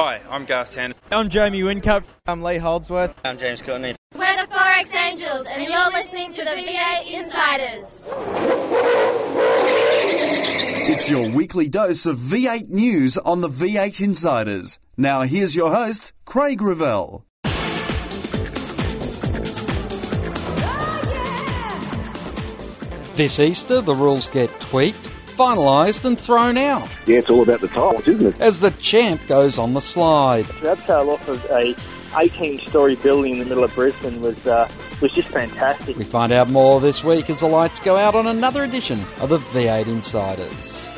Hi, I'm Garth Tander. I'm Jamie Whincup. I'm Lee Holdsworth. I'm James Courtney. We're the Forex Angels, and you're listening to the V8 Insiders. It's your weekly dose of V8 news on the V8 Insiders. Now here's your host, Craig Revell. This Easter, the rules get tweaked, finalised, and thrown out. Yeah, it's all about the titles, isn't it? As the champ goes on the slide. That tail off of a 18-story building in the middle of Brisbane was uh, was just fantastic. We find out more this week as the lights go out on another edition of the V8 Insiders.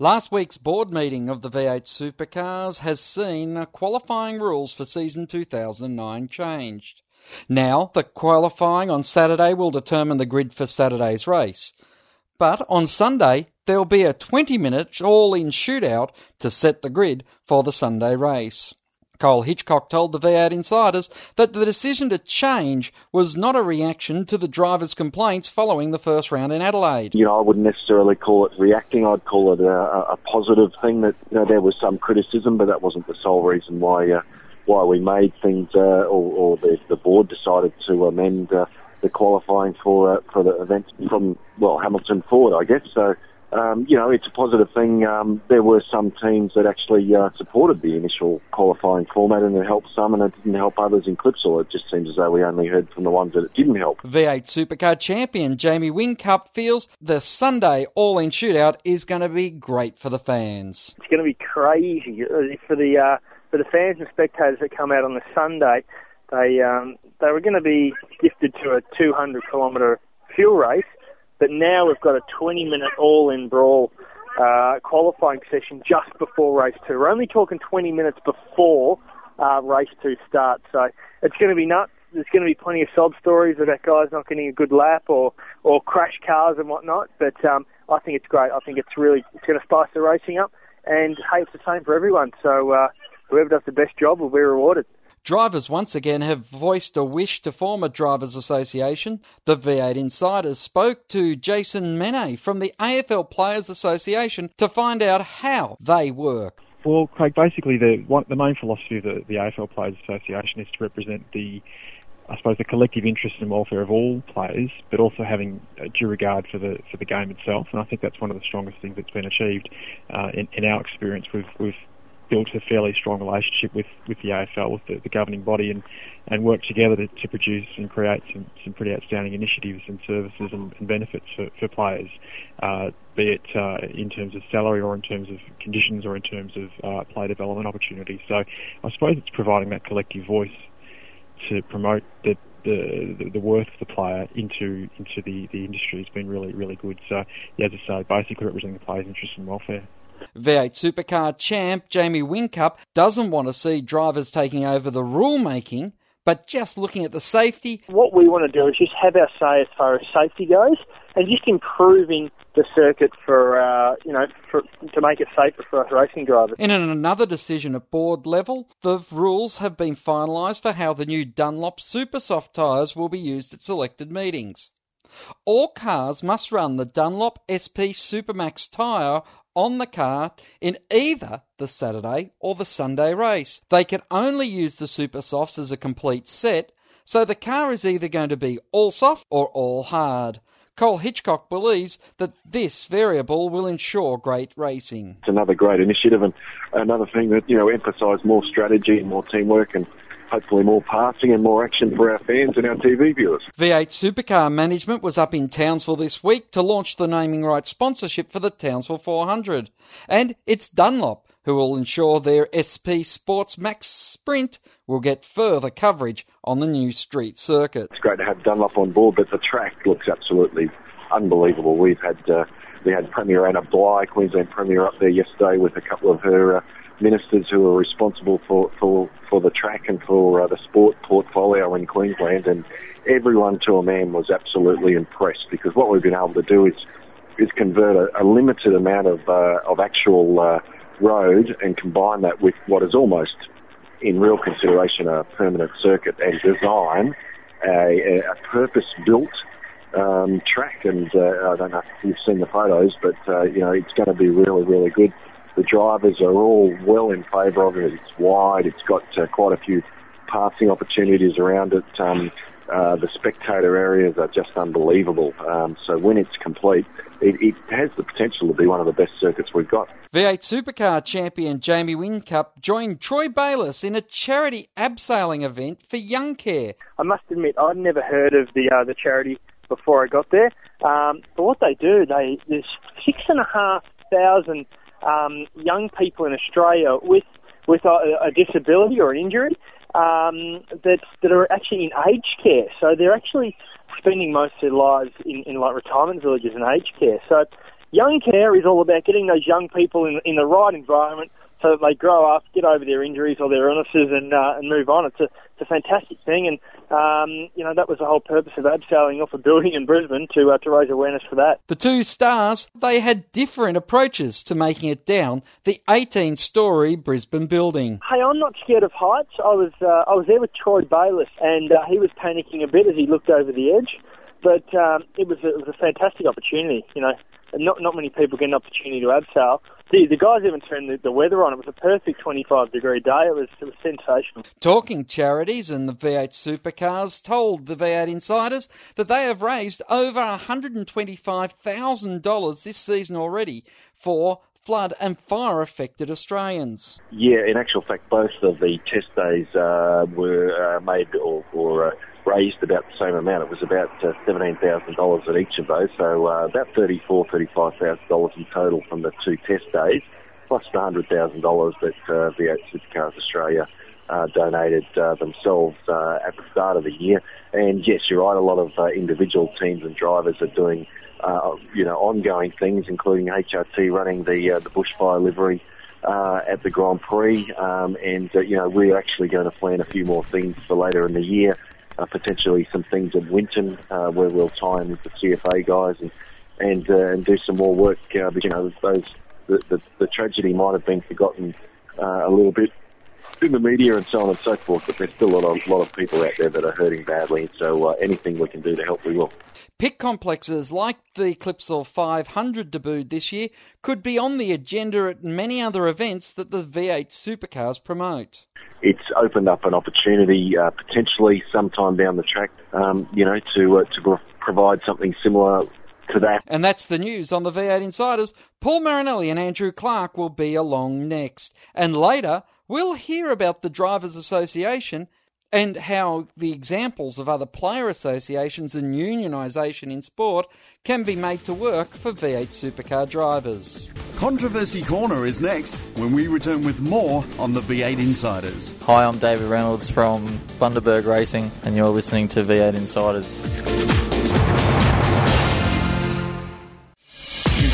Last week's board meeting of the V8 Supercars has seen qualifying rules for season 2009 changed. Now, the qualifying on Saturday will determine the grid for Saturday's race. But on Sunday, there'll be a 20 minute all in shootout to set the grid for the Sunday race. Cole Hitchcock told the V8 Insiders that the decision to change was not a reaction to the drivers' complaints following the first round in Adelaide. You know, I wouldn't necessarily call it reacting. I'd call it a, a positive thing that you know, there was some criticism, but that wasn't the sole reason why uh, why we made things uh, or, or the, the board decided to amend uh, the qualifying for uh, for the event from well Hamilton forward, I guess. So um, you know, it's a positive thing. Um, there were some teams that actually uh, supported the initial qualifying format, and it helped some, and it didn't help others in Clipsal. It just seems as though we only heard from the ones that it didn't help. V8 Supercar champion Jamie Whincup feels the Sunday all-in shootout is going to be great for the fans. It's going to be crazy uh, for the uh, for the fans and spectators that come out on the Sunday. They um, they were going to be gifted to a 200 kilometre fuel race but now we've got a 20 minute all in brawl uh, qualifying session just before race two. We're only talking 20 minutes before uh, race two starts. So it's going to be nuts. There's going to be plenty of sob stories about guys not getting a good lap or, or crash cars and whatnot. But um, I think it's great. I think it's really it's going to spice the racing up. And hey, it's the same for everyone. So uh, whoever does the best job will be rewarded. Drivers once again have voiced a wish to form a drivers' association. The V8 Insiders spoke to Jason Mene from the AFL Players Association to find out how they work. Well, Craig, basically the the main philosophy of the, the AFL Players Association is to represent the I suppose the collective interest and welfare of all players, but also having due regard for the for the game itself. And I think that's one of the strongest things that's been achieved uh, in, in our experience. We've we've built a fairly strong relationship with, with the AFL, with the, the governing body, and, and work together to, to produce and create some, some pretty outstanding initiatives and services and, and benefits for, for players, uh, be it uh, in terms of salary or in terms of conditions or in terms of uh, play development opportunities. So I suppose it's providing that collective voice to promote the the, the worth of the player into into the, the industry has been really really good. So yeah, as I say, basically representing the player's interest and welfare. V8 Supercar champ Jamie Whincup doesn't want to see drivers taking over the rule making, but just looking at the safety. What we want to do is just have our say as far as safety goes, and just improving the circuit for uh, you know for, to make it safer for us racing drivers. And in another decision at board level, the rules have been finalised for how the new Dunlop Super Soft tyres will be used at selected meetings. All cars must run the Dunlop SP Supermax tyre on the car in either the Saturday or the Sunday race. They can only use the Super Softs as a complete set, so the car is either going to be all soft or all hard. Cole Hitchcock believes that this variable will ensure great racing. It's another great initiative and another thing that, you know, emphasise more strategy and more teamwork and hopefully more passing and more action for our fans and our TV viewers. V8 Supercar Management was up in Townsville this week to launch the naming rights sponsorship for the Townsville 400. And it's Dunlop who will ensure their SP Sports Max Sprint will get further coverage on the new street circuit. It's great to have Dunlop on board, but the track looks absolutely unbelievable. We've had uh, we had Premier Anna Bligh, Queensland Premier, up there yesterday with a couple of her uh, ministers who are responsible for, for, for the track and for uh, the sport portfolio in Queensland. And everyone to a man was absolutely impressed because what we've been able to do is is convert a, a limited amount of uh, of actual uh, road and combine that with what is almost in real consideration a permanent circuit and design a, a purpose-built um, track. And uh, I don't know if you've seen the photos, but uh, you know it's going to be really, really good. The drivers are all well in favour of it. It's wide. It's got uh, quite a few passing opportunities around it. Um, uh, the spectator areas are just unbelievable. Um, so when it's complete, it, it, has the potential to be one of the best circuits we've got. V8 Supercar champion Jamie Whincup joined Troy Bayliss in a charity abseiling event for Young Care. I must admit, I'd never heard of the uh, the charity before I got there. Um, but what they do, they there's six and a half thousand um, young people in Australia with with a, a disability or an injury um, that that are actually in aged care. So they're actually spending most of their lives in, in like retirement villages and aged care. So young care is all about getting those young people in in the right environment so that they grow up, get over their injuries or their illnesses, and uh, and move on. It's a it's a fantastic thing, and um, you know that was the whole purpose of abseiling off a building in Brisbane to uh, to raise awareness for that. The two stars they had different approaches to making it down the 18-story Brisbane building. Hey, I'm not scared of heights. I was uh, I was there with Troy Bayliss, and uh, he was panicking a bit as he looked over the edge, but um, it was a, it was a fantastic opportunity. You know, not not many people get an opportunity to abseil. The, the guys even turned the, the weather on. It was a perfect 25 degree day. It was it was sensational. Talking charities and the V8 supercars told the V8 insiders that they have raised over $125,000 this season already for flood and fire affected Australians. Yeah, in actual fact, both of the test days uh, were uh, made or, or uh, raised about the same amount. It was about uh, $17,000 at each of those, so uh, about $34,000, $35,000 in total from the two test days, plus the $100,000 that uh, V8 Supercars Australia uh, donated uh, themselves uh, at the start of the year. And yes, you're right, a lot of uh, individual teams and drivers are doing, uh, you know, ongoing things, including HRT running the, uh, the bushfire livery at the Grand Prix. Um, and, you know, we're actually going to plan a few more things for later in the year uh, potentially some things at Winton uh, where we'll tie in with the CFA guys and and uh, and do some more work. Uh, but you know, those the, the, the tragedy might have been forgotten uh, a little bit in the media and so on and so forth. But there's still a lot of, lot of people out there that are hurting badly. So uh, anything we can do to help, we will. Pit complexes like the Clipsal 500 debuted this year could be on the agenda at many other events that the V8 supercars promote. It's opened up an opportunity uh, potentially sometime down the track, um, you know, to uh, to provide something similar to that. And that's the news on the V8 Insiders. Paul Marinelli and Andrew Clark will be along next. And later, we'll hear about the Drivers Association and how the examples of other player associations and unionisation in sport can be made to work for V8 supercar drivers. Controversy Corner is next when we return with more on the V8 Insiders. Hi, I'm David Reynolds from Bundaberg Racing, and you're listening to V8 Insiders.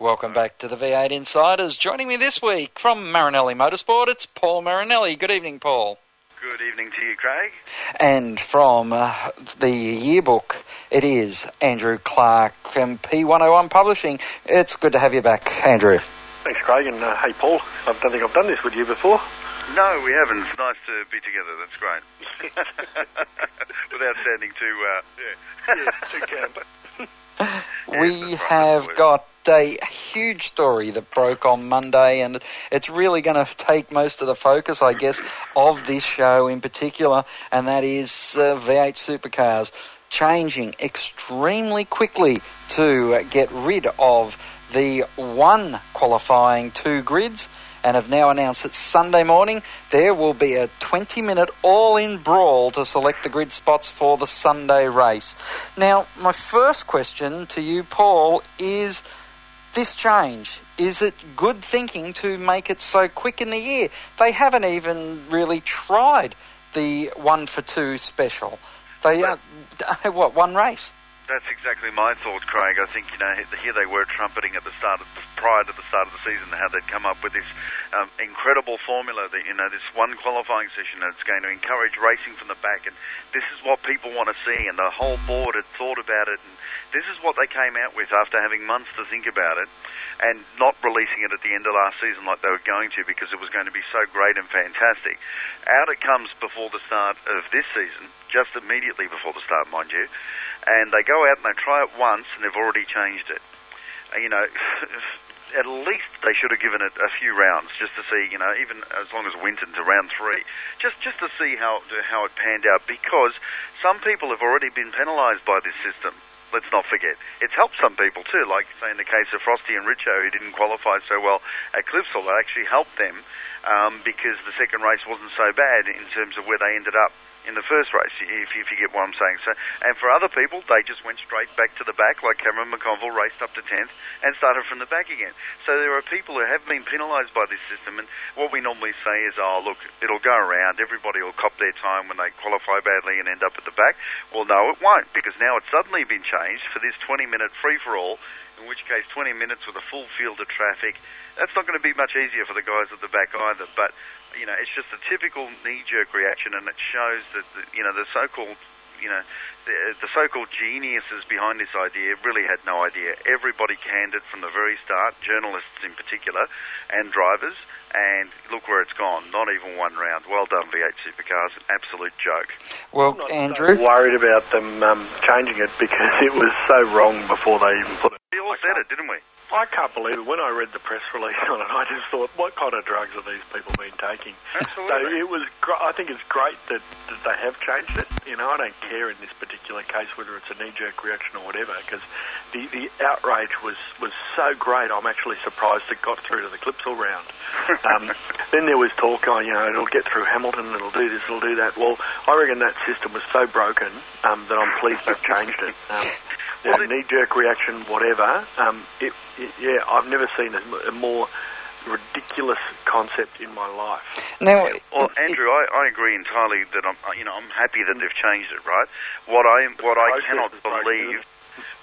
Welcome back to the V8 Insiders. Joining me this week from Marinelli Motorsport, it's Paul Marinelli. Good evening, Paul. Good evening to you, Craig. And from uh, the yearbook, it is Andrew Clark from P101 Publishing. It's good to have you back, Andrew. Thanks, Craig. And uh, hey, Paul, I don't think I've done this with you before. No, we haven't. It's nice to be together. That's great. Without sounding too, uh, yeah, yeah too camp. we have got a huge story that broke on Monday, and it's really going to take most of the focus, I guess, of this show in particular, and that is uh, V8 supercars changing extremely quickly to get rid of the one qualifying two grids and have now announced that Sunday morning there will be a 20 minute all in brawl to select the grid spots for the Sunday race. Now, my first question to you, Paul, is this change? Is it good thinking to make it so quick in the year? They haven't even really tried the one for two special. They, uh, what, one race? That's exactly my thought, Craig. I think you know here they were trumpeting at the start of prior to the start of the season how they'd come up with this um, incredible formula that you know this one qualifying session that's going to encourage racing from the back, and this is what people want to see. And the whole board had thought about it, and this is what they came out with after having months to think about it, and not releasing it at the end of last season like they were going to because it was going to be so great and fantastic. Out it comes before the start of this season, just immediately before the start, mind you and they go out and they try it once and they've already changed it. Uh, you know, at least they should have given it a few rounds just to see, you know, even as long as Winton to round three, just just to see how how it panned out. Because some people have already been penalised by this system. Let's not forget, it's helped some people too. Like say in the case of Frosty and Richo, who didn't qualify so well at Clipsal, it actually helped them um, because the second race wasn't so bad in terms of where they ended up in the first race, if, if you get what I'm saying. So, and for other people, they just went straight back to the back, like Cameron McConville raced up to 10th and started from the back again. So there are people who have been penalised by this system, and what we normally say is, oh, look, it'll go around, everybody will cop their time when they qualify badly and end up at the back. Well, no, it won't, because now it's suddenly been changed for this 20-minute free-for-all, in which case 20 minutes with a full field of traffic, that's not going to be much easier for the guys at the back either, but you know, it's just a typical knee-jerk reaction, and it shows that the, you know the so-called you know the, the so-called geniuses behind this idea really had no idea. Everybody canned it from the very start, journalists in particular, and drivers. And look where it's gone. Not even one round. Well done, V8 Supercars. An absolute joke. Well, I'm not Andrew, so worried about them um, changing it because it was so wrong before they even put it. We all said it, didn't we? I can't believe it. When I read the press release on it, I just thought, what kind of drugs are these people been taking? Absolutely. So it was. Gr- I think it's great that, that they have changed it. You know, I don't care in this particular case whether it's a knee-jerk reaction or whatever, because the the outrage was was so great. I'm actually surprised it got through to the Clipsal round. Um, then there was talk, oh, you know, it'll get through Hamilton, it'll do this, it'll do that. Well, I reckon that system was so broken um, that I'm pleased they've changed it. Um, Well, a knee-jerk reaction, whatever. Um, it, it, yeah, I've never seen a, a more ridiculous concept in my life. now, Well, Andrew, I, I agree entirely that I'm, you know, I'm happy that they've changed it. Right? What I what I cannot is broken, believe, isn't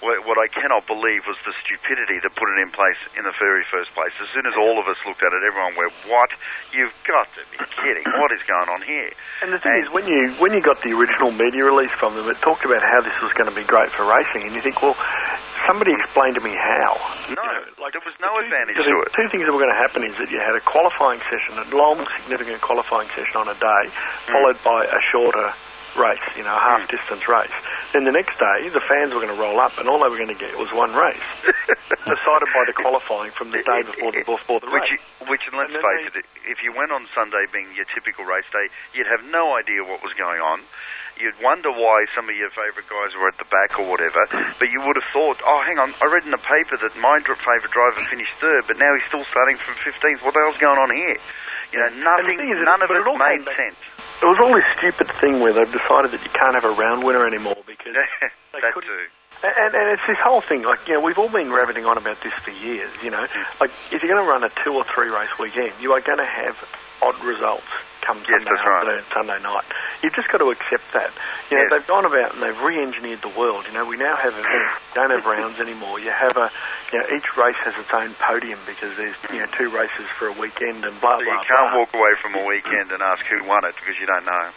what, what I cannot believe was the stupidity that put it in place in the very first place. As soon as all of us looked at it, everyone went, "What? You've got to be kidding! What is going on here?" And the thing And- is, when you when you got the original media release from them, it talked about how this was going to be great for racing, and you think, well, somebody explain to me how. No, You know, like there was no the two advantage to it. Two things that were going to happen is that you had a qualifying session, a long, significant qualifying session on a day, Hmm. followed by a shorter race, you know, a half distance race. Then the next day, the fans were going to roll up, and all they were going to get was one race, decided by the qualifying from the day before the before the Which, race. which, and let's And face it, if you went on Sunday being your typical race day, you'd have no idea what was going on. You'd wonder why some of your favourite guys were at the back or whatever, but you would have thought, oh, hang on, I read in the paper that my favourite driver finished third, but now he's still starting from 15th. What the hell's going on here? You know, nothing, thing is, it- none of it, it made back- sense. It was all this stupid thing where they've decided that you can't have a round winner anymore because they that couldn't. too. And, and it's this whole thing, like, you know, we've all been rabbiting on about this for years, you know. Mm. Like, if you're going to run a two or three race weekend, you are going to have odd results come Yes, Sunday that's right. Sunday night. You've just got to accept that. You know, Yes. they've gone about and they've re-engineered the world. You know, we now have events, don't have rounds anymore. You have a, you know, each race has its own podium because there's, you know, two races for a weekend and blah, So blah, you can't blah. walk away from a weekend and ask who won it because you don't know.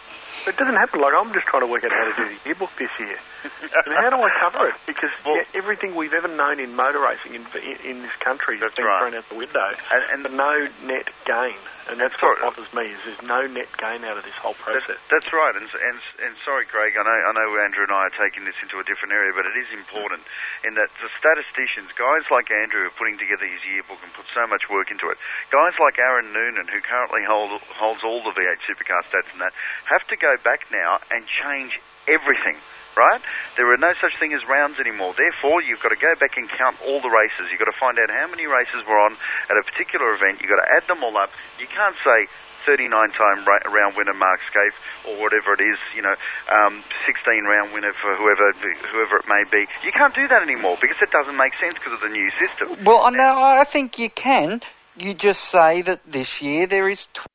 It doesn't happen. Like I'm just trying to work out how to do the yearbook this year. and how do I cover it? Because Well- yeah, everything we've ever known in motor racing in, in, in this country has been right. thrown out the window. And, and no net gain, and that's what bothers me. Is there's no net gain out of this whole process. that's right, and, and and sorry, Craig. I know I know Andrew and I are taking this into a different area, but it is important in that the statisticians, guys like Andrew, are putting together his yearbook and put so much work into it. Guys like Aaron Noonan, who currently hold, holds all the V8 Supercar stats and that, have to go back now and change everything. Right? There are no such thing as rounds anymore. Therefore, you've got to go back and count all the races. You've got to find out how many races were on at a particular event. You've got to add them all up. You can't say 39 time ra- round winner Mark Skaife or whatever it is, you know, um, 16 round winner for whoever whoever it may be. You can't do that anymore because it doesn't make sense because of the new system. Well, now I think you can. You just say that this year there is tw-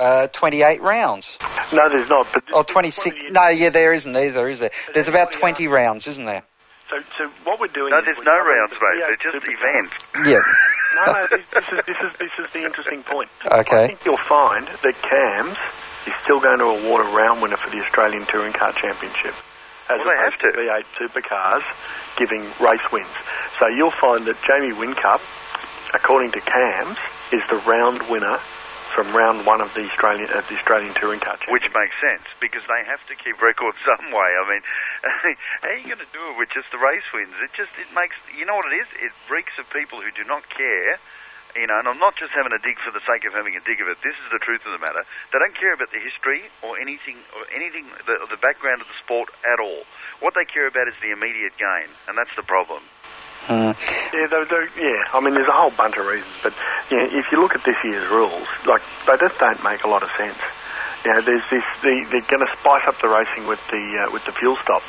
uh, 28 rounds. No, there's not. But Or 26. No, yeah, there isn't either, is there? There's about 20 rounds, isn't there? So, so what we're doing? No, is there's no covering rounds, the mate. V8 They're just Supercar. events. Yeah. No, no, this, this is this is this is the interesting point. Okay. I think you'll find that Cams is still going to award a round winner for the Australian Touring Car Championship, as Well, they have opposed to V8 supercars giving race wins. So you'll find that Jamie Whincup, according to Cams, is the round winner from round one of the Australian of the Australian Touring Car. Which makes sense because they have to keep records some way. I mean, how are you going to do it with just the race wins? It just it makes you know what it is. It reeks of people who do not care. You know, and I'm not just having a dig for the sake of having a dig of it. This is the truth of the matter. They don't care about the history or anything or anything the, the background of the sport at all. What they care about is the immediate gain, and that's the problem. Hmm. Yeah, they're, they're, yeah. I mean, there's a whole bunch of reasons, but yeah, if you look at this year's rules, like they just don't make a lot of sense. You know, there's this. The, they're going to spice up the racing with the uh, with the fuel stops.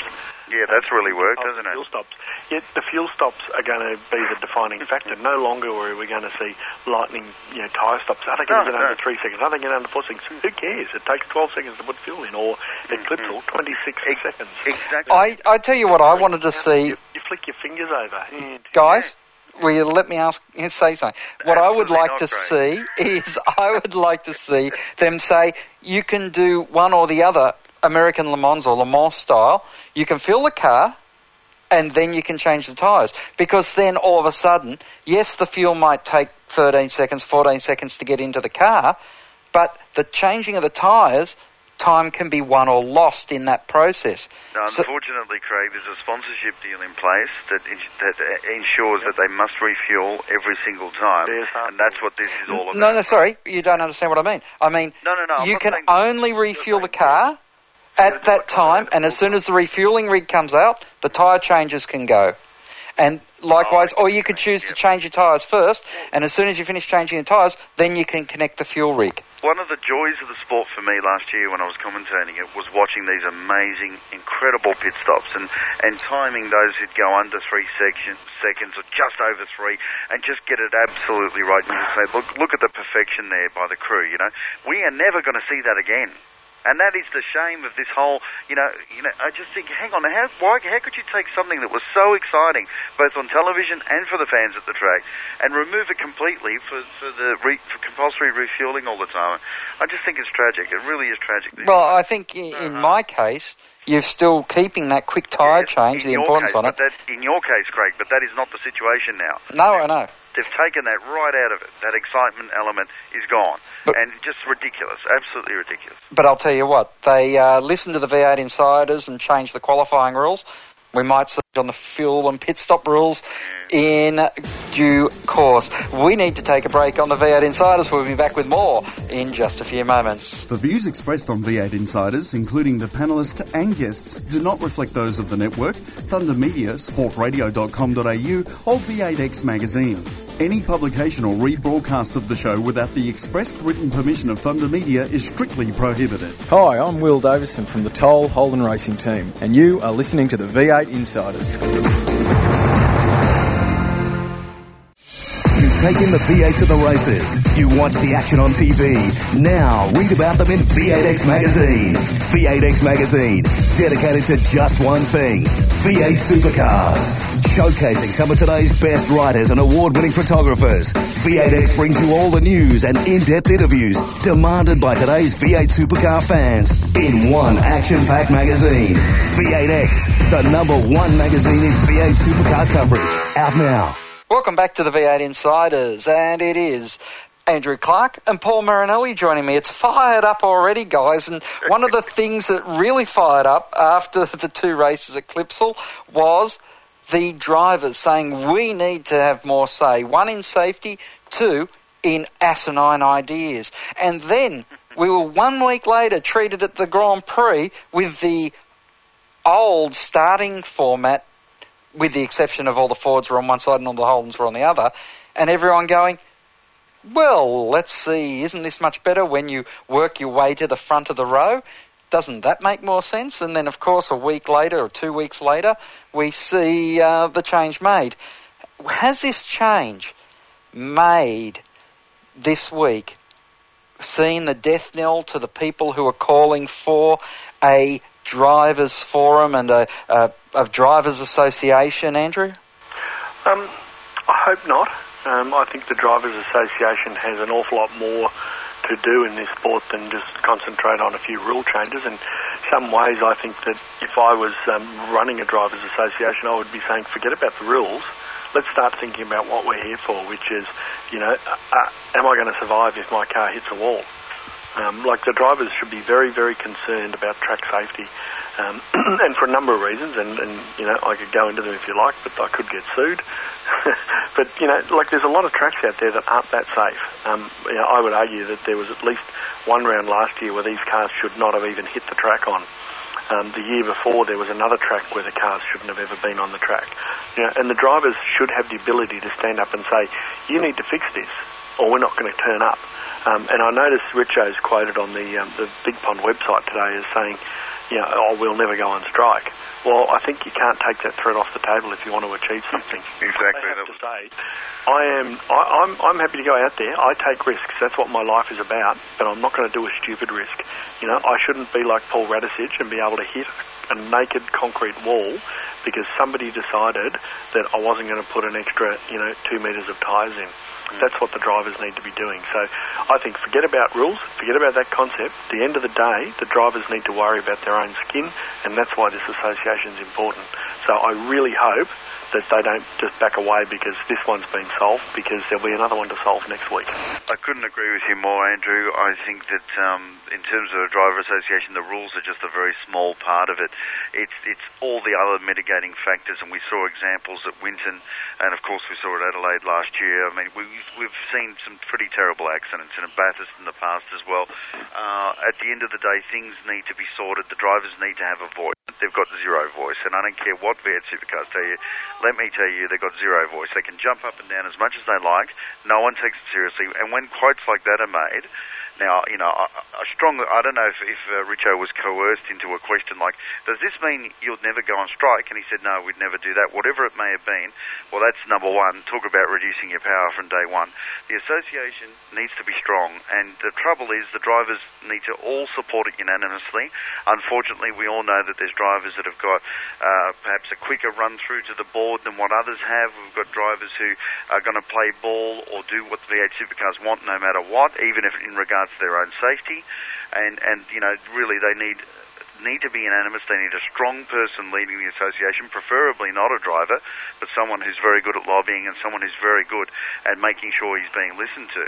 Yeah, that's really worked, of doesn't the it? Fuel stops. Yet the fuel stops are going to be the defining factor. No longer are we going to see lightning, you know, tyre stops. Are they going to No, get no. under three seconds? Are they going to get under four seconds? Who cares? It takes 12 seconds to put fuel in, or it Clipsal 26 seconds. Exactly. I, I tell you what I wanted to see, You flick your fingers over. Guys. Will you let me ask, say something? What I would like to Craig. see is, I would like to see them say you can do one or the other American Le Mans or Le Mans style. You can fill the car, and then you can change the tyres. Because then all of a sudden, yes, the fuel might take 13 seconds, 14 seconds to get into the car, but the changing of the tyres, time can be won or lost in that process. No, So- unfortunately, Craig, there's a sponsorship deal in place that, ins- that ensures that they must refuel every single time, Yes, and that's what this is all about. No, no, sorry, you don't understand what I mean. I mean, No, no, no, you can only refuel the car at that time, and as soon as the refueling rig comes out, the tyre changes can go. And likewise, or you could choose to change your tyres first, and as soon as you finish changing the tyres, then you can connect the fuel rig. One of the joys of the sport for me last year when I was commentating it was watching these amazing, incredible pit stops and, and timing those who'd go under three section, seconds or just over three and just get it absolutely right. And you say, look, look at the perfection there by the crew, you know. We are never going to see that again. And that is the shame of this whole, you know, you know. I just think, hang on, how why, how could you take something that was so exciting, both on television and for the fans at the track, and remove it completely for for the re, for compulsory refueling all the time? I just think it's tragic. It really is tragic. Well, I think i- in uh-huh. my case, you're still keeping that quick tyre change, in the importance case, on it. that, in your case, Craig, but that is not the situation now. No, I know. They've taken that right out of it. That excitement element is gone, But- and just ridiculous, absolutely ridiculous. But I'll tell you what, they uh, listened to the V8 insiders and changed the qualifying rules. We might see on the fuel and pit stop rules in due course. We need to take a break on the V8 insiders. We'll be back with more in just a few moments. The views expressed on V8 Insiders, including the panellists and guests, do not reflect those of the network, Thunder Media, sportradio.com.au, or V8X Magazine. Any publication or rebroadcast of the show without the expressed written permission of Thunder Media is strictly prohibited. Hi, I'm Will Davison from the Toll Holden Racing Team, and you are listening to the V8 Insiders. You've taken the V8 to the races. You watch the action on TV. Now read about them in V8X Magazine. V8X Magazine, dedicated to just one thing V8 supercars. Showcasing some of today's best writers and award winning photographers. V8X brings you all the news and in depth interviews demanded by today's V8 supercar fans in one action packed magazine. V8X, the number one magazine in V8 supercar coverage. Out now. Welcome back to the V8 Insiders, and it is Andrew Clark and Paul Marinelli joining me. It's fired up already, guys, and one of the things that really fired up after the two races at Clipsal was the drivers saying we need to have more say. One in safety, two in asinine ideas. And then we were one week later treated at the Grand Prix with the old starting format, with the exception of all the Fords were on one side and all the Holdens were on the other, and everyone going, well, let's see, isn't this much better when you work your way to the front of the row? Doesn't that make more sense? And then, of course, a week later or two weeks later, we see uh, the change made. Has this change made this week seen the death knell to the people who are calling for a drivers forum and a, a, a drivers association, Andrew? Um, I hope not. Um, I think the Drivers Association has an awful lot more to do in this sport than just concentrate on a few rule changes. And some ways, I think that if I was um, running a Drivers Association, I would be saying, forget about the rules. Let's start thinking about what we're here for, which is, you know, uh, uh am I going to survive if my car hits a wall? Um, like the drivers should be very, very concerned about track safety, um, and for a number of reasons. And, and you know, I could go into them if you like, but I could get sued. but you know, like there's a lot of tracks out there that aren't that safe. Um, you know, I would argue that there was at least one round last year where these cars should not have even hit the track on. Um, the year before, there was another track where the cars shouldn't have ever been on the track. You know, and the drivers should have the ability to stand up and say, "You need to fix this, or we're not going to turn up." Um, and I noticed Richo's quoted on the um, the Big Pond website today as saying, "You know, oh, we'll never go on strike." Well, I think you can't take that threat off the table if you want to achieve something. Exactly. I have to say, I am. I, I'm. I'm happy to go out there. I take risks. That's what my life is about. But I'm not going to do a stupid risk. You know, I shouldn't be like Paul Radisich and be able to hit a naked concrete wall because somebody decided that I wasn't going to put an extra, you know, two metres of tyres in. That's what the drivers need to be doing. So I think forget about rules, forget about that concept. At the end of the day, the drivers need to worry about their own skin, and that's why this association is important. So I really hope that they don't just back away because this one's been solved, because there'll be another one to solve next week. I couldn't agree with you more, Andrew. I think that um, in terms of a driver association, the rules are just a very small part of it. It's it's all the other mitigating factors, and we saw examples at Winton, and of course we saw at Adelaide last year. I mean, we've we've seen some pretty terrible accidents in Bathurst in the past as well. Uh, at the end of the day, things need to be sorted. The drivers need to have a voice. They've got zero voice, and I don't care what V8 supercars tell you. Let me tell you, they've got zero voice. They can jump up and down as much as they like. No one takes it seriously, and when quotes like that are made, now, you know, I, strongly, I don't know if, if uh, Richo was coerced into a question like, does this mean you'll never go on strike? And he said, no, we'd never do that, whatever it may have been. Well, that's number one. Talk about reducing your power from day one. The association needs to be strong, and the trouble is the drivers need to all support it unanimously. Unfortunately, we all know that there's drivers that have got uh, perhaps a quicker run through to the board than what others have. We've got drivers who are going to play ball or do what the V8 supercars want no matter what, even if in regards their own safety. And, and you know, really they need need to be unanimous. They need a strong person leading the association, preferably not a driver, but someone who's very good at lobbying and someone who's very good at making sure he's being listened to.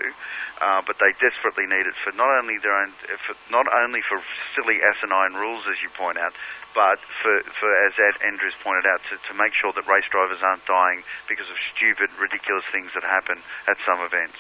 Uh, but they desperately need it for not only their own, for, not only for silly asinine rules, as you point out, but for, for as Ed Andrews pointed out, to, to make sure that race drivers aren't dying because of stupid, ridiculous things that happen at some events.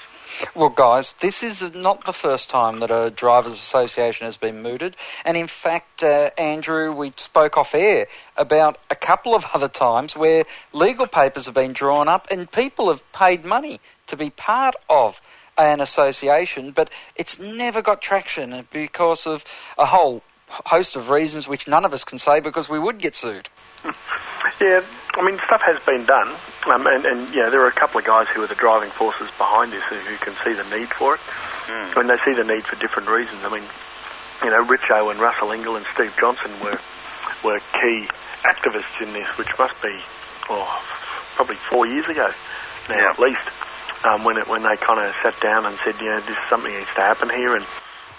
Well, guys, this is not the first time that a drivers' association has been mooted, and in fact, uh, Andrew, we spoke off air about a couple of other times where legal papers have been drawn up and people have paid money to be part of an association, but it's never got traction because of a whole host of reasons which none of us can say because we would get sued. Yeah, I mean, stuff has been done, um, and, and yeah, there are a couple of guys who are the driving forces behind this who, can see the need for it. Mm. And they see the need for different reasons. I mean, you know, Richo and Russell Ingall and Steve Johnson were were key activists in this, which must be, oh, probably four years ago now Yeah. at least, um, when it, when they kind of sat down and said, you know, this is something needs to happen here, and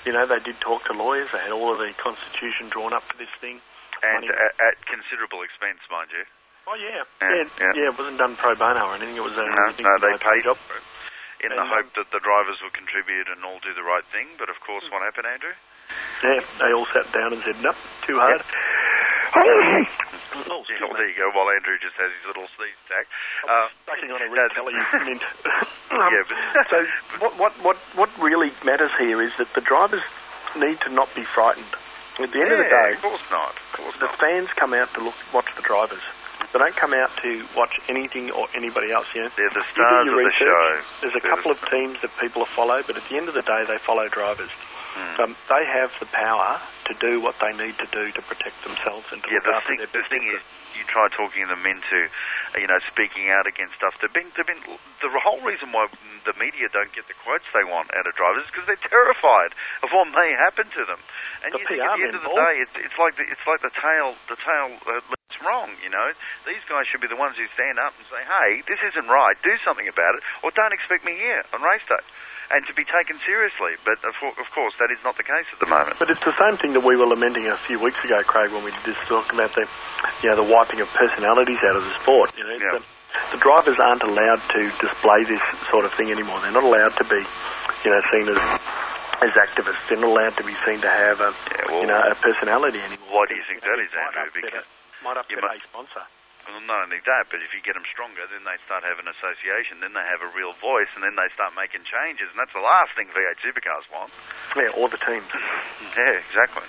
you know, they did talk to lawyers. They had all of the constitution drawn up for this thing. And at, at considerable expense, mind you. Oh yeah, Yeah, yeah, yeah. yeah. It wasn't done pro bono or anything. It was uh, No, no, they paid job. in the And, um, hope that the drivers would contribute and all do the right thing. But of course, what happened, Andrew? Yeah, they all sat down and said, "Nope, too hard." Yeah, well, there you go. While Andrew just has his little sneeze attack. Uh, Sucking on a Red Kelly mint. Um, yeah, but so what, what, what, what really matters here is that the drivers need to not be frightened. At the end of the day, of course not. Of course the fans come out to look watch the drivers. They don't come out to watch anything or anybody else. You know, They're the stars of the show. There's a They're couple of teams that people follow, but at the end of the day, they follow drivers. Hmm. Um, they have the power to do what they need to do to protect themselves and to Yeah, look the after thing, their the business. Thing is, you try talking them into, uh, you know, speaking out against stuff. They've been, they've been, the whole reason why the media don't get the quotes they want out of drivers is because they're terrified of what may happen to them. And The you think at the end of the day, it's, it's like the, it's like the tail, the tail uh, leads wrong. You know, these guys should be the ones who stand up and say, "Hey, this isn't right. Do something about it, or don't expect me here on race day." And to be taken seriously, but of, of course that is not the case at the moment. But it's the same thing that we were lamenting a few weeks ago, Craig, when we did this talk about the, you know, the wiping of personalities out of the sport. You know, Yeah. the, the drivers aren't allowed to display this sort of thing anymore. They're not allowed to be, you know, seen as as activists. They're not allowed to be seen to have a, you know, a personality anymore. Why do you think that is, Might Andrew? upset Because might upset you might- a sponsor. Well, not only that, but if you get them stronger, then they start having an association, then they have a real voice, and then they start making changes, and that's the last thing V8 supercars want. Yeah, or the teams. Yeah, exactly.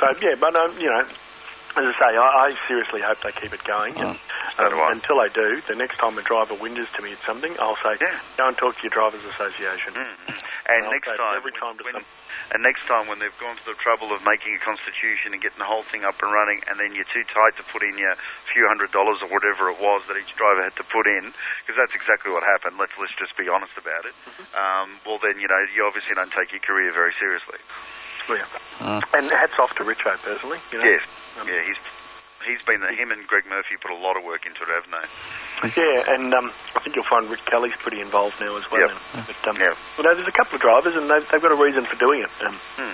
So yeah, but um, you know, as I say, I, I seriously hope they keep it going. And, mm. So um, do I. Until they do, the next time a driver whinges to me at something, I'll say, go and talk to your drivers' association. Mm, mm. And I'll next time, every time to when, some- and next time when they've gone to the trouble of making a constitution and getting the whole thing up and running, and then you're too tight to put in your few hundred dollars or whatever it was that each driver had to put in, because that's exactly what happened. Let's let's just be honest about it. Mm-hmm. Um, well, then you know you obviously don't take your career very seriously. Yeah. Uh. And hats off to Richo personally. You know? Yes, um, yeah, he's he's been him and Greg Murphy put a lot of work into it, haven't they? Yeah, and um, I think you'll find Rick Kelly's pretty involved now as well. Yep. But, um, You know, there's a couple of drivers, and they've, they've got a reason for doing it. Um, uh,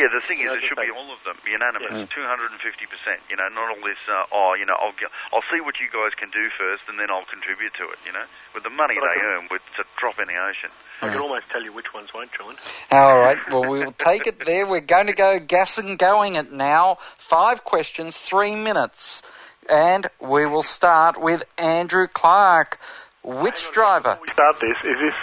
Yeah, the thing is, know, it should they- be all of them, unanimous, two hundred and fifty percent. You know, not all this. Uh, oh, you know, I'll get, I'll see what you guys can do first, and then I'll contribute to it. You know, with the money But they can- earn, with it's a drop in the ocean. I can almost tell you which ones won't join. All right, well, we'll take it there. We're going to go gas and going it now. Five questions, three minutes. And we will start with Andrew Clark. Which driver? We start this. Is this?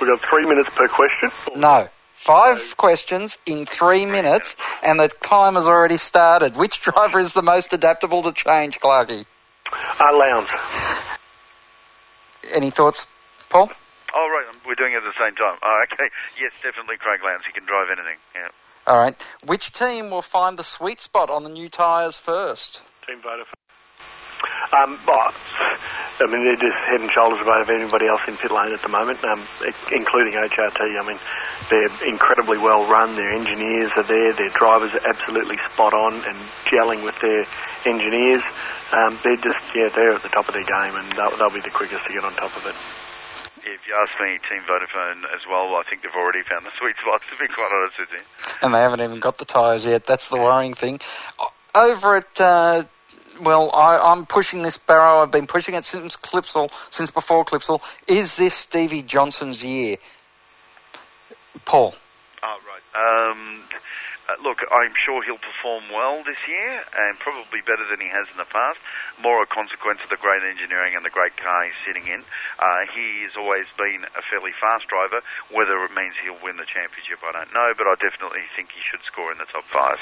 We've got three minutes per question. No. Five questions in three minutes, and the time has already started. Which driver is the most adaptable to change, Clarky? Uh, Lowndes. Any thoughts, Paul? Oh, right, um, we're doing it at the same time. Oh, okay. Yes, definitely Craig Lowndes. He can drive anything. Yeah. All right. Which team will find the sweet spot on the new tyres first? Team voter. Um, well, I mean, they're just head and shoulders above anybody else in pit lane at the moment, um, including HRT. I mean, they're incredibly well run. Their engineers are there. Their drivers are absolutely spot on and gelling with their engineers. Um, they're just, yeah, they're at the top of their game, and they'll, they'll be the quickest to get on top of it. If you ask me, Team Vodafone as well, I think they've already found the sweet spot, to be quite honest with you. and they haven't even got the tyres yet. That's the worrying thing. Over at, uh, well, I, I'm pushing this barrow. I've been pushing it since Clipsal, since before Clipsal. Is this Stevie Johnson's year? Paul. Oh, right. Um, uh, look, I'm sure he'll perform well this year, and probably better than he has in the past. More a consequence of the great engineering and the great car he's sitting in. Uh, he has always been a fairly fast driver. Whether it means he'll win the championship, I don't know, but I definitely think he should score in the top five.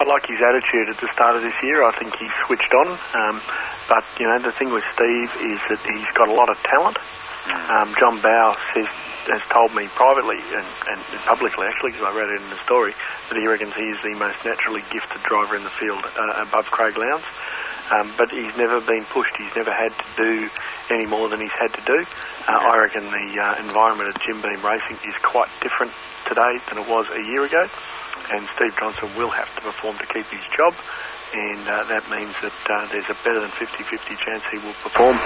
I like his attitude at the start of this year. I think he's switched on. Um, but, you know, the thing with Steve is that he's got a lot of talent. Um, John Bowe says, has told me privately and, and publicly, actually, because I read it in the story, that he reckons he is the most naturally gifted driver in the field uh, above Craig Lowndes. Um, but he's never been pushed. He's never had to do any more than he's had to do. Uh, I reckon the uh, environment at Jim Beam Racing is quite different today than it was a year ago. And Steve Johnson will have to perform to keep his job. And uh, that means that uh, there's a better than 50-50 chance he will perform.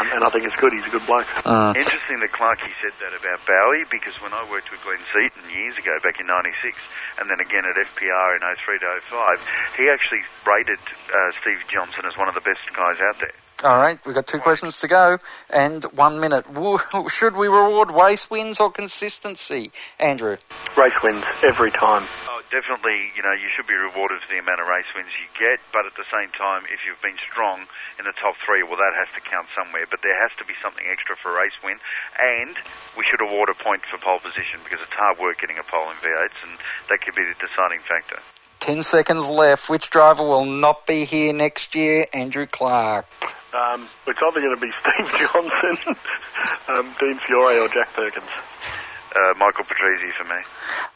Um, and I think it's good. He's a good bloke. Interesting that Clarkey said that about Bowie because when I worked with Glenn Seaton years ago, back in '96, and then again at FPR in 03 to 05, he actually rated uh, Steve Johnson as one of the best guys out there. All right, we've got two questions to go and one minute. Should we reward race wins or consistency, Andrew? Race wins every time. Definitely, you know, you should be rewarded for the amount of race wins you get, but at the same time, if you've been strong in the top three, well, that has to count somewhere. But there has to be something extra for a race win, and we should award a point for pole position because it's hard work getting a pole in V8s, and that could be the deciding factor. Ten seconds left. Which driver will not be here next year? Andrew Clark. Um, it's either going to be Steve Johnson, um, Dean Fiore, or Jack Perkins. Uh, Michael Patrizi for me.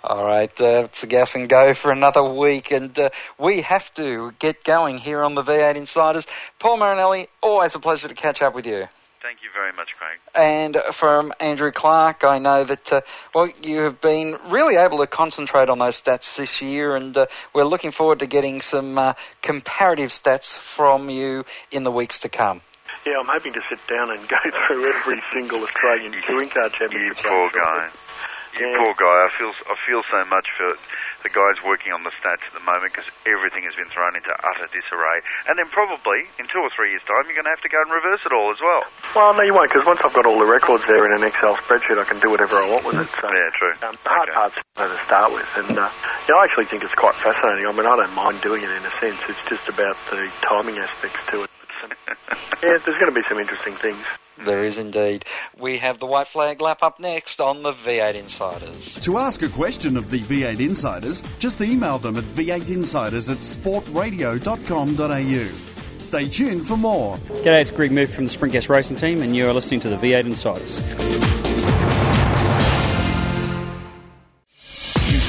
All right, uh, it's a gas and go for another week, and uh, we have to get going here on the V8 Insiders. Paul Marinelli, always a pleasure to catch up with you. Thank you very much, Craig. And from Andrew Clark, I know that uh, well, you have been really able to concentrate on those stats this year, and uh, we're looking forward to getting some uh, comparative stats from you in the weeks to come. Yeah, I'm hoping to sit down and go through every single Australian touring car championship. You poor guy. You Yeah. poor guy. I feel I feel so much for the guys working on the stats at the moment because everything has been thrown into utter disarray. And then probably in two or three years' time, you're going to have to go and reverse it all as well. Well, no, you won't, because once I've got all the records there in an Excel spreadsheet, I can do whatever I want with it. So, yeah, true. Um, the hard part's to start with, and uh, yeah, I actually think it's quite fascinating. I mean, I don't mind doing it in a sense. It's just about the timing aspects to it. Yeah, there's going to be some interesting things. There is indeed. We have the white flag lap up next on the V8 Insiders. To ask a question of the V8 Insiders, just email them at v8insiders at sportradio.com.au. Stay tuned for more. G'day, it's Greg Murphy from the Sprint Gas Racing Team, and you are listening to the V8 Insiders.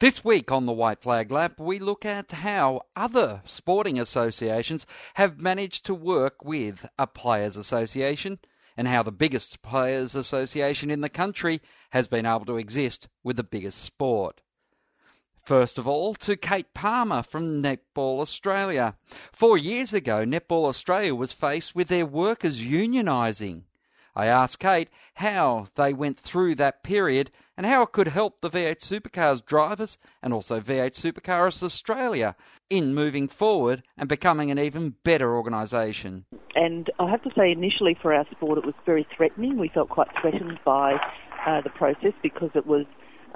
This week on the White Flag Lap, we look at how other sporting associations have managed to work with a players' association and how the biggest players' association in the country has been able to exist with the biggest sport. First of all, to Kate Palmer from Netball Australia. Four years ago, Netball Australia was faced with their workers unionising. I asked Kate how they went through that period and how it could help the V8 Supercars drivers and also V8 Supercars Australia in moving forward and becoming an even better organisation. And I have to say, initially for our sport, it was very threatening. We felt quite threatened by uh, the process because it was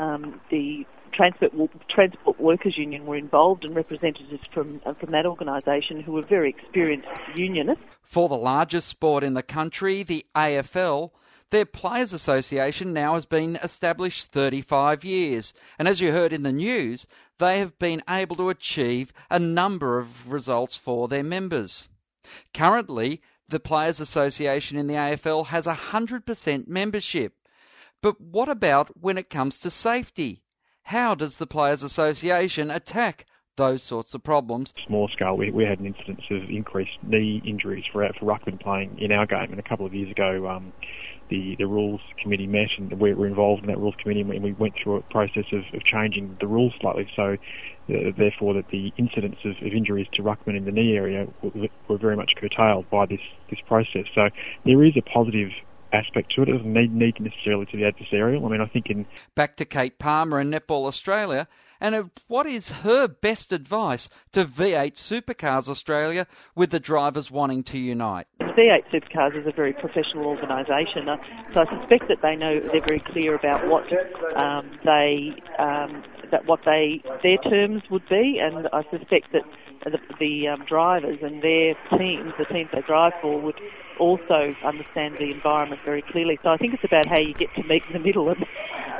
um, the Transport, Transport Workers Union were involved and representatives from uh, from that organisation who were very experienced unionists. For the largest sport in the country, the AFL, their Players Association now has been established 35 years, and as you heard in the news, they have been able to achieve a number of results for their members. Currently, the Players Association in the AFL has 100% membership. But what about when it comes to safety? How does the Players Association attack those sorts of problems? Small scale, we, we had an incidence of increased knee injuries for, for ruckman playing in our game, and a couple of years ago, um, the, the rules committee met and we were involved in that rules committee and we went through a process of, of changing the rules slightly so uh, therefore that the incidence of, of injuries to ruckman in the knee area were, were very much curtailed by this, this process. So there is a positive aspect to it. It doesn't need, need necessarily to be adversarial. I mean, I think in back to Kate Palmer in Netball Australia, and what is her best advice to V8 Supercars Australia with the drivers wanting to unite? V8 Supercars is a very professional organisation, uh, so I suspect that they know they're very clear about what um, they um, that what they their terms would be, and I suspect that the, the um, drivers and their teams, the teams they drive for, would also understand the environment very clearly. So I think it's about how you get to meet in the middle, and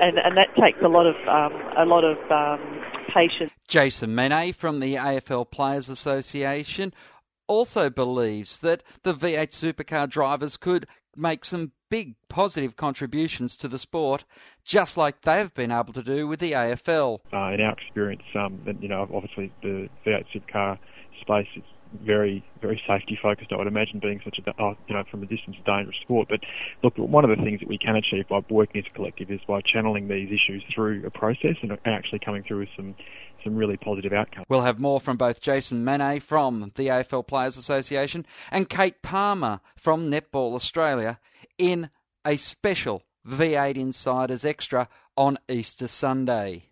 and, and that takes a lot of um, a lot of um, patience. Jason Mene from the AFL Players Association also believes that the V8 supercar drivers could make some big positive contributions to the sport, just like they've been able to do with the AFL. Uh, in our experience, um, you know, obviously the V8 supercar space is very, very safety focused. I would imagine being such a, uh, you know, from a distance, dangerous sport. But look, one of the things that we can achieve by working as a collective is by channeling these issues through a process and actually coming through with some some really positive outcomes. We'll have more from both Jason Mene from the AFL Players Association and Kate Palmer from Netball Australia in a special V8 Insiders Extra on Easter Sunday.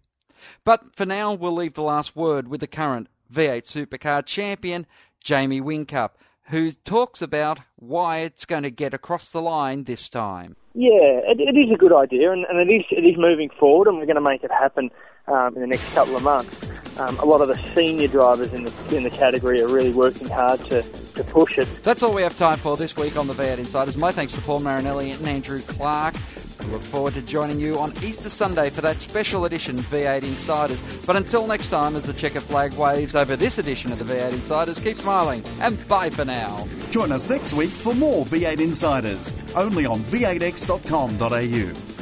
But for now, we'll leave the last word with the current V8 Supercar champion Jamie Whincup, who talks about why it's going to get across the line this time. Yeah, it, it is a good idea, and, and it is it is moving forward, and we're going to make it happen um, in the next couple of months. Um, a lot of the senior drivers in the in the category are really working hard to, to push it. That's all we have time for this week on the V8 Insiders. My thanks to Paul Marinelli and Andrew Clark. We look forward to joining you on Easter Sunday for that special edition V8 Insiders. But until next time, as the checker flag waves over this edition of the V8 Insiders, keep smiling and bye for now. Join us next week for more V8 Insiders, only on v8x.com.au.